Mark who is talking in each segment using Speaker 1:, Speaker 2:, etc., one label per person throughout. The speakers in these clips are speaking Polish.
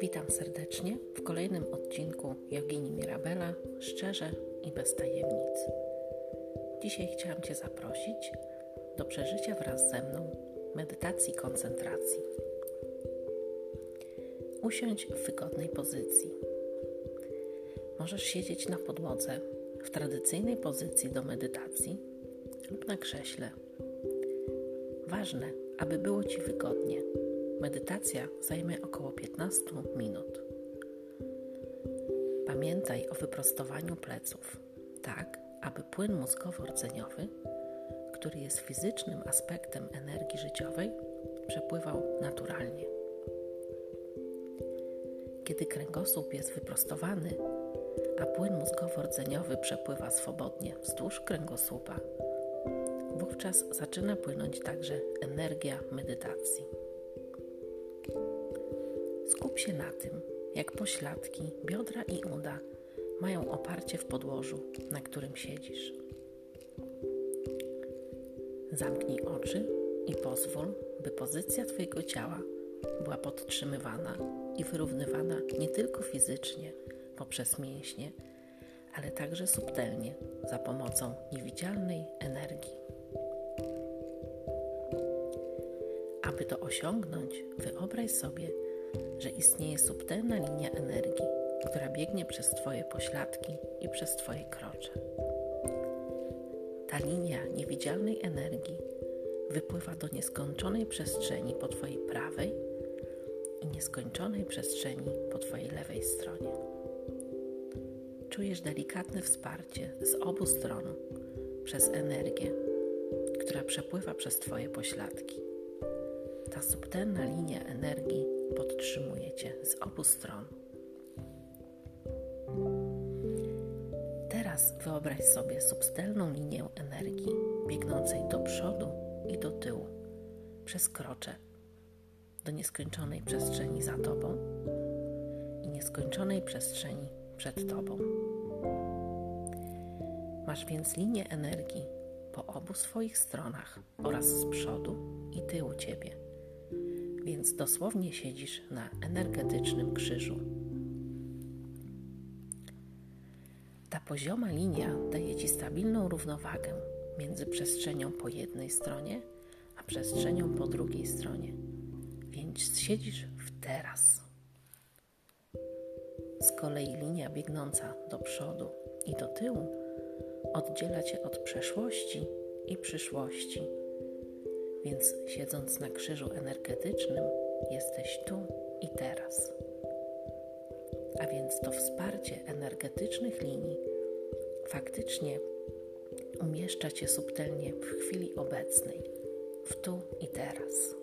Speaker 1: Witam serdecznie w kolejnym odcinku Jogini Mirabela Szczerze i bez tajemnic. Dzisiaj chciałam Cię zaprosić do przeżycia wraz ze mną medytacji koncentracji. Usiądź w wygodnej pozycji. Możesz siedzieć na podłodze w tradycyjnej pozycji do medytacji lub na krześle. Ważne, aby było Ci wygodnie. Medytacja zajmie około 15 minut. Pamiętaj o wyprostowaniu pleców, tak aby płyn mózgowo-rdzeniowy, który jest fizycznym aspektem energii życiowej, przepływał naturalnie. Kiedy kręgosłup jest wyprostowany, a płyn mózgowo-rdzeniowy przepływa swobodnie wzdłuż kręgosłupa, wówczas zaczyna płynąć także energia medytacji. Skup się na tym, jak pośladki, biodra i uda mają oparcie w podłożu, na którym siedzisz. Zamknij oczy i pozwól, by pozycja Twojego ciała była podtrzymywana i wyrównywana nie tylko fizycznie poprzez mięśnie, ale także subtelnie za pomocą niewidzialnej energii. To osiągnąć, wyobraź sobie, że istnieje subtelna linia energii, która biegnie przez Twoje pośladki i przez Twoje krocze. Ta linia niewidzialnej energii wypływa do nieskończonej przestrzeni po Twojej prawej i nieskończonej przestrzeni po Twojej lewej stronie. Czujesz delikatne wsparcie z obu stron przez energię, która przepływa przez Twoje pośladki. Ta subtelna linia energii podtrzymuje Cię z obu stron. Teraz wyobraź sobie subtelną linię energii biegnącej do przodu i do tyłu przez krocze do nieskończonej przestrzeni za Tobą i nieskończonej przestrzeni przed Tobą. Masz więc linię energii po obu swoich stronach oraz z przodu i tyłu Ciebie, więc dosłownie siedzisz na energetycznym krzyżu. Ta pozioma linia daje Ci stabilną równowagę między przestrzenią po jednej stronie, a przestrzenią po drugiej stronie. Więc siedzisz w teraz. Z kolei linia biegnąca do przodu i do tyłu oddziela Cię od przeszłości i przyszłości. Więc siedząc na krzyżu energetycznym, jesteś tu i teraz. A więc to wsparcie energetycznych linii faktycznie umieszcza Cię subtelnie w chwili obecnej, w tu i teraz.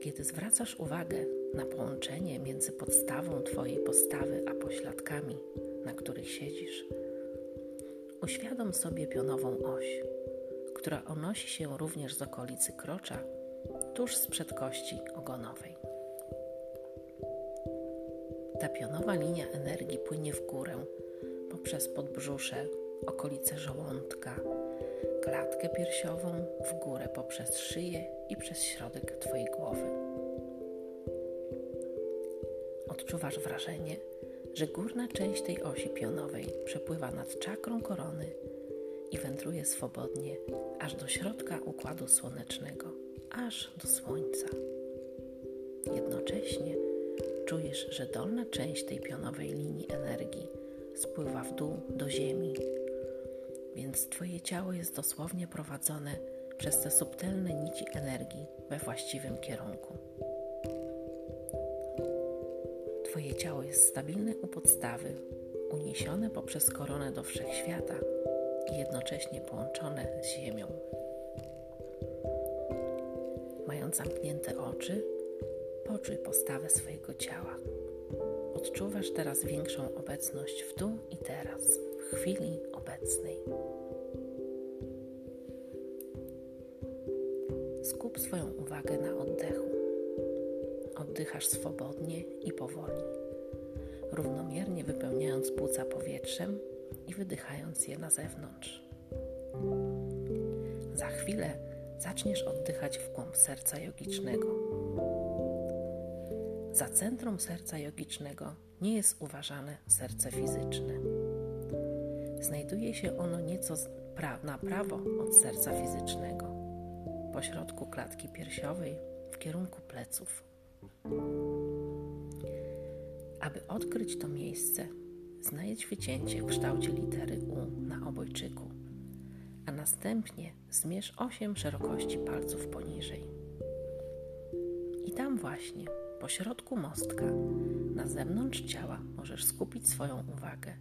Speaker 1: Kiedy zwracasz uwagę na połączenie między podstawą Twojej postawy a pośladkami, na których siedzisz, uświadom sobie pionową oś, która unosi się również z okolicy krocza, tuż sprzed kości ogonowej. Ta pionowa linia energii płynie w górę poprzez podbrzusze, okolice żołądka, klatkę piersiową, w górę poprzez szyję i przez środek Twojej głowy. Odczuwasz wrażenie, że górna część tej osi pionowej przepływa nad czakrą korony i wędruje swobodnie aż do środka układu słonecznego, aż do Słońca. Jednocześnie czujesz, że dolna część tej pionowej linii energii spływa w dół do Ziemi, więc Twoje ciało jest dosłownie prowadzone przez te subtelne nici energii we właściwym kierunku. Twoje ciało jest stabilne u podstawy, uniesione poprzez koronę do wszechświata i jednocześnie połączone z Ziemią. Mając zamknięte oczy, poczuj postawę swojego ciała. Odczuwasz teraz większą obecność w tu i teraz, w chwili obecnej. Skup swoją uwagę na oddechu. Oddychasz swobodnie i powoli, równomiernie wypełniając płuca powietrzem i wydychając je na zewnątrz. Za chwilę zaczniesz oddychać w głąb serca jogicznego. Za centrum serca jogicznego nie jest uważane serce fizyczne. Znajduje się ono nieco na prawo od serca fizycznego, pośrodku klatki piersiowej w kierunku pleców. Aby odkryć to miejsce, znajdź wycięcie w kształcie litery U na obojczyku, a następnie zmierz osiem szerokości palców poniżej. I tam właśnie, po środku mostka, na zewnątrz ciała możesz skupić swoją uwagę,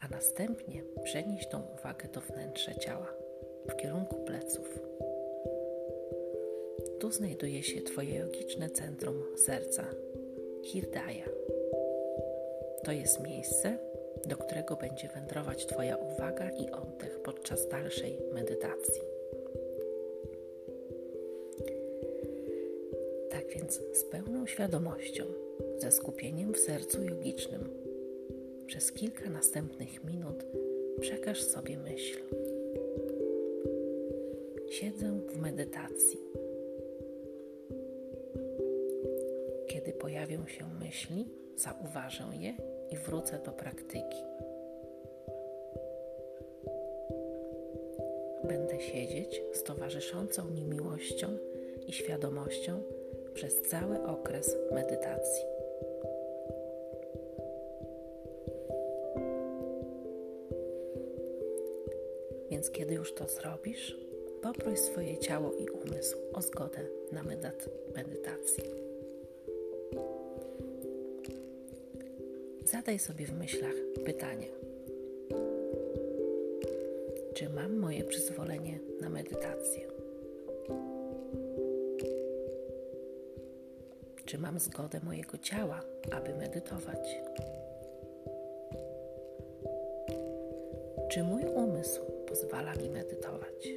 Speaker 1: a następnie przenieść tą uwagę do wnętrza ciała, w kierunku pleców. Tu znajduje się Twoje jogiczne centrum serca, Hirdaya. To jest miejsce, do którego będzie wędrować Twoja uwaga i oddech podczas dalszej medytacji. Tak więc z pełną świadomością, ze skupieniem w sercu jogicznym, przez kilka następnych minut przekaż sobie myśl. Siedzę w medytacji. Pojawią się myśli, zauważę je i wrócę do praktyki. Będę siedzieć z towarzyszącą mi miłością i świadomością przez cały okres medytacji. Więc kiedy już to zrobisz, poproś swoje ciało i umysł o zgodę na medytację. Zadaj sobie w myślach pytanie: Czy mam moje przyzwolenie na medytację? Czy mam zgodę mojego ciała, aby medytować? Czy mój umysł pozwala mi medytować?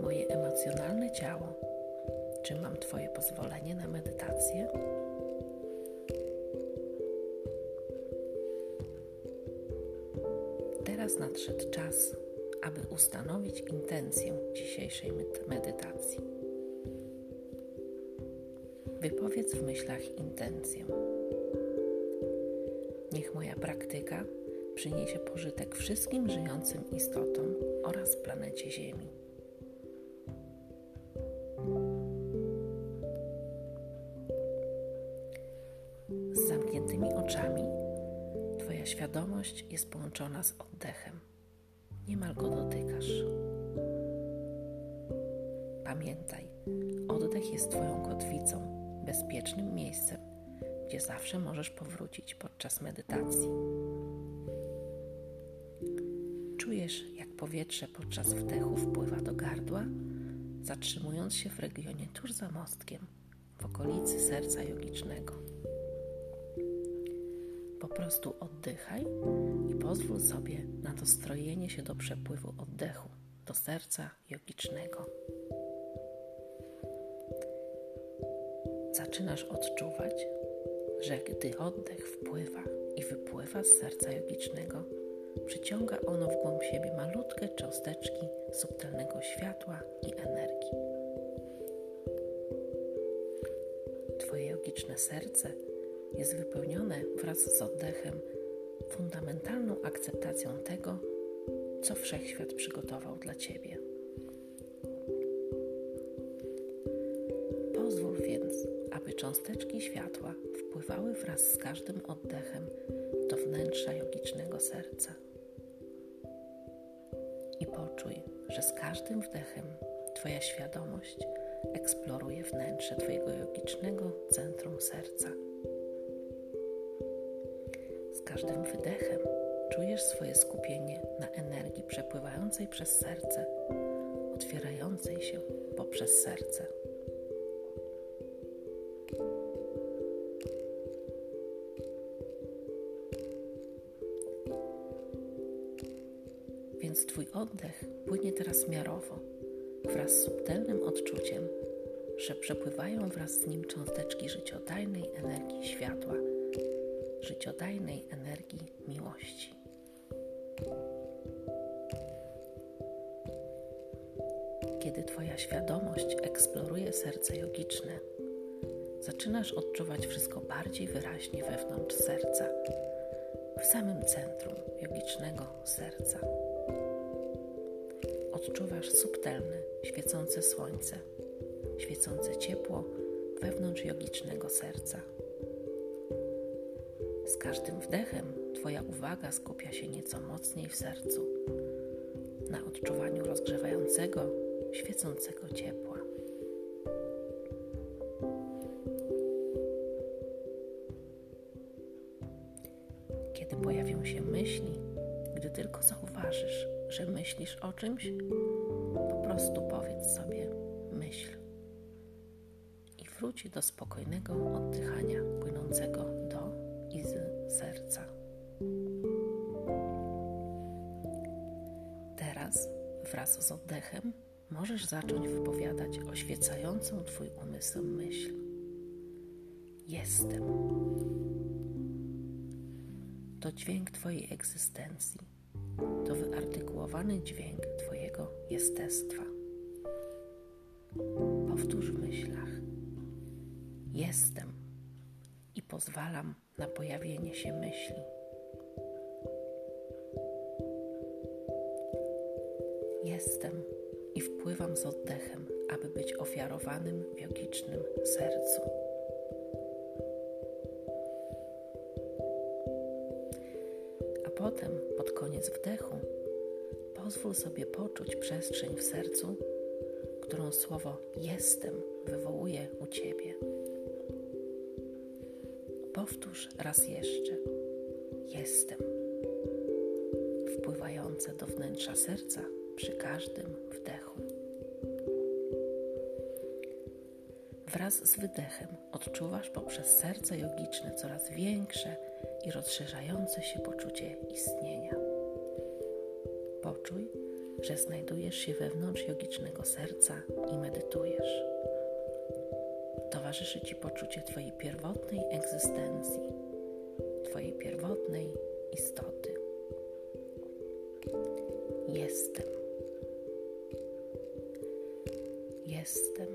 Speaker 1: Moje emocjonalne ciało, czy mam Twoje pozwolenie na medytację? Teraz nadszedł czas, aby ustanowić intencję dzisiejszej medytacji. Wypowiedz w myślach intencję. Niech moja praktyka przyniesie pożytek wszystkim żyjącym istotom oraz planecie Ziemi. Jest połączona z oddechem. Niemal go dotykasz. Pamiętaj, oddech jest Twoją kotwicą, bezpiecznym miejscem, gdzie zawsze możesz powrócić podczas medytacji. Czujesz, jak powietrze podczas wdechu wpływa do gardła, zatrzymując się w regionie tuż za mostkiem, w okolicy serca jogicznego. Prostu oddychaj i pozwól sobie na dostrojenie się do przepływu oddechu do serca jogicznego. Zaczynasz odczuwać, że gdy oddech wpływa i wypływa z serca jogicznego, przyciąga ono w głąb siebie malutkie cząsteczki subtelnego światła i energii. Twoje jogiczne serce jest wypełnione wraz z oddechem fundamentalną akceptacją tego, co wszechświat przygotował dla Ciebie. Pozwól więc, aby cząsteczki światła wpływały wraz z każdym oddechem do wnętrza jogicznego serca. I poczuj, że z każdym wdechem Twoja świadomość eksploruje wnętrze Twojego jogicznego centrum serca. Z każdym wydechem czujesz swoje skupienie na energii przepływającej przez serce, otwierającej się poprzez serce. Więc Twój oddech płynie teraz miarowo, wraz z subtelnym odczuciem, że przepływają wraz z nim cząsteczki życiodajnej energii światła, życiodajnej energii miłości. Kiedy Twoja świadomość eksploruje serce jogiczne, zaczynasz odczuwać wszystko bardziej wyraźnie wewnątrz serca, w samym centrum jogicznego serca. Odczuwasz subtelne, świecące słońce, świecące ciepło wewnątrz jogicznego serca. Z każdym wdechem Twoja uwaga skupia się nieco mocniej w sercu, na odczuwaniu rozgrzewającego, świecącego ciepła. Kiedy pojawią się myśli, gdy tylko zauważysz, że myślisz o czymś, po prostu powiedz sobie myśl i wróć do spokojnego oddychania płynącego i z serca. Teraz wraz z oddechem możesz zacząć wypowiadać oświecającą Twój umysł myśl. Jestem. To dźwięk Twojej egzystencji. To wyartykułowany dźwięk Twojego jestestwa. Powtórz w myślach. Jestem pozwalam na pojawienie się myśli. Jestem i wpływam z oddechem, aby być ofiarowanym w jogicznym sercu. A potem, pod koniec wdechu, pozwól sobie poczuć przestrzeń w sercu, którą słowo jestem wywołuje u ciebie. Powtórz raz jeszcze: Jestem, wpływające do wnętrza serca przy każdym wdechu. Wraz z wydechem odczuwasz poprzez serce jogiczne coraz większe i rozszerzające się poczucie istnienia. Poczuj, że znajdujesz się wewnątrz jogicznego serca i medytujesz. Towarzyszy Ci poczucie Twojej pierwotnej egzystencji, Twojej pierwotnej istoty. Jestem. Jestem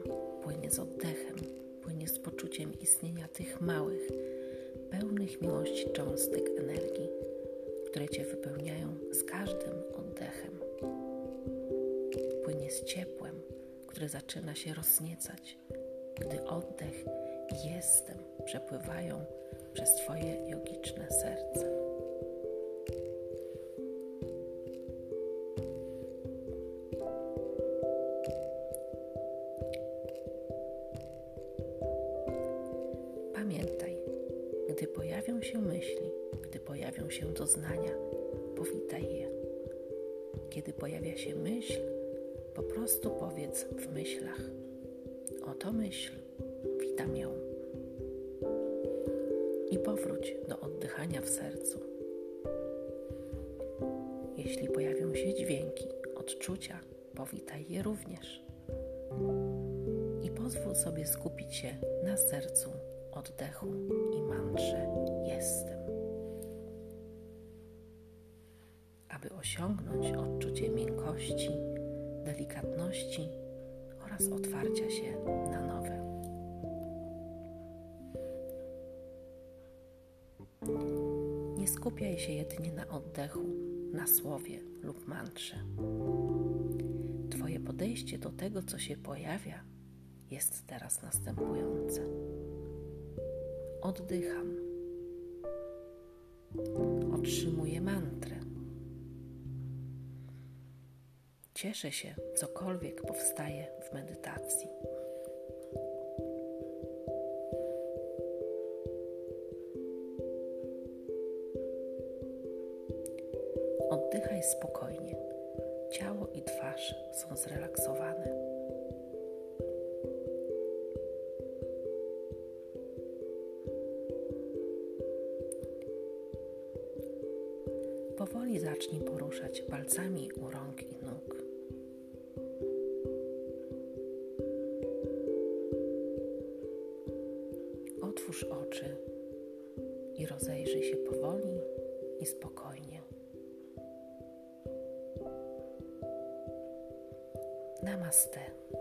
Speaker 1: płynie z oddechem, płynie z poczuciem istnienia tych małych, pełnych miłości cząstek energii, które Cię wypełniają z każdym oddechem. Płynie z ciepłem, które zaczyna się rozniecać, gdy oddech i jestem przepływają przez Twoje jogiczne serce. Gdy pojawią się myśli, gdy pojawią się doznania, powitaj je. Kiedy pojawia się myśl, po prostu powiedz w myślach: Oto myśl, witam ją. I powróć do oddychania w sercu. Jeśli pojawią się dźwięki, odczucia, powitaj je również. I pozwól sobie skupić się na sercu oddechu i mantrze jestem. Aby osiągnąć odczucie miękkości, delikatności oraz otwarcia się na nowe. Nie skupiaj się jedynie na oddechu, na słowie lub mantrze. Twoje podejście do tego, co się pojawia, jest teraz następujące oddycham. Cieszę się, cokolwiek powstaje w medytacji. Oddychaj spokojnie. Ciało i twarz są zrelaksowane. Powoli zacznij poruszać palcami u rąk i spokojnie. Namaste.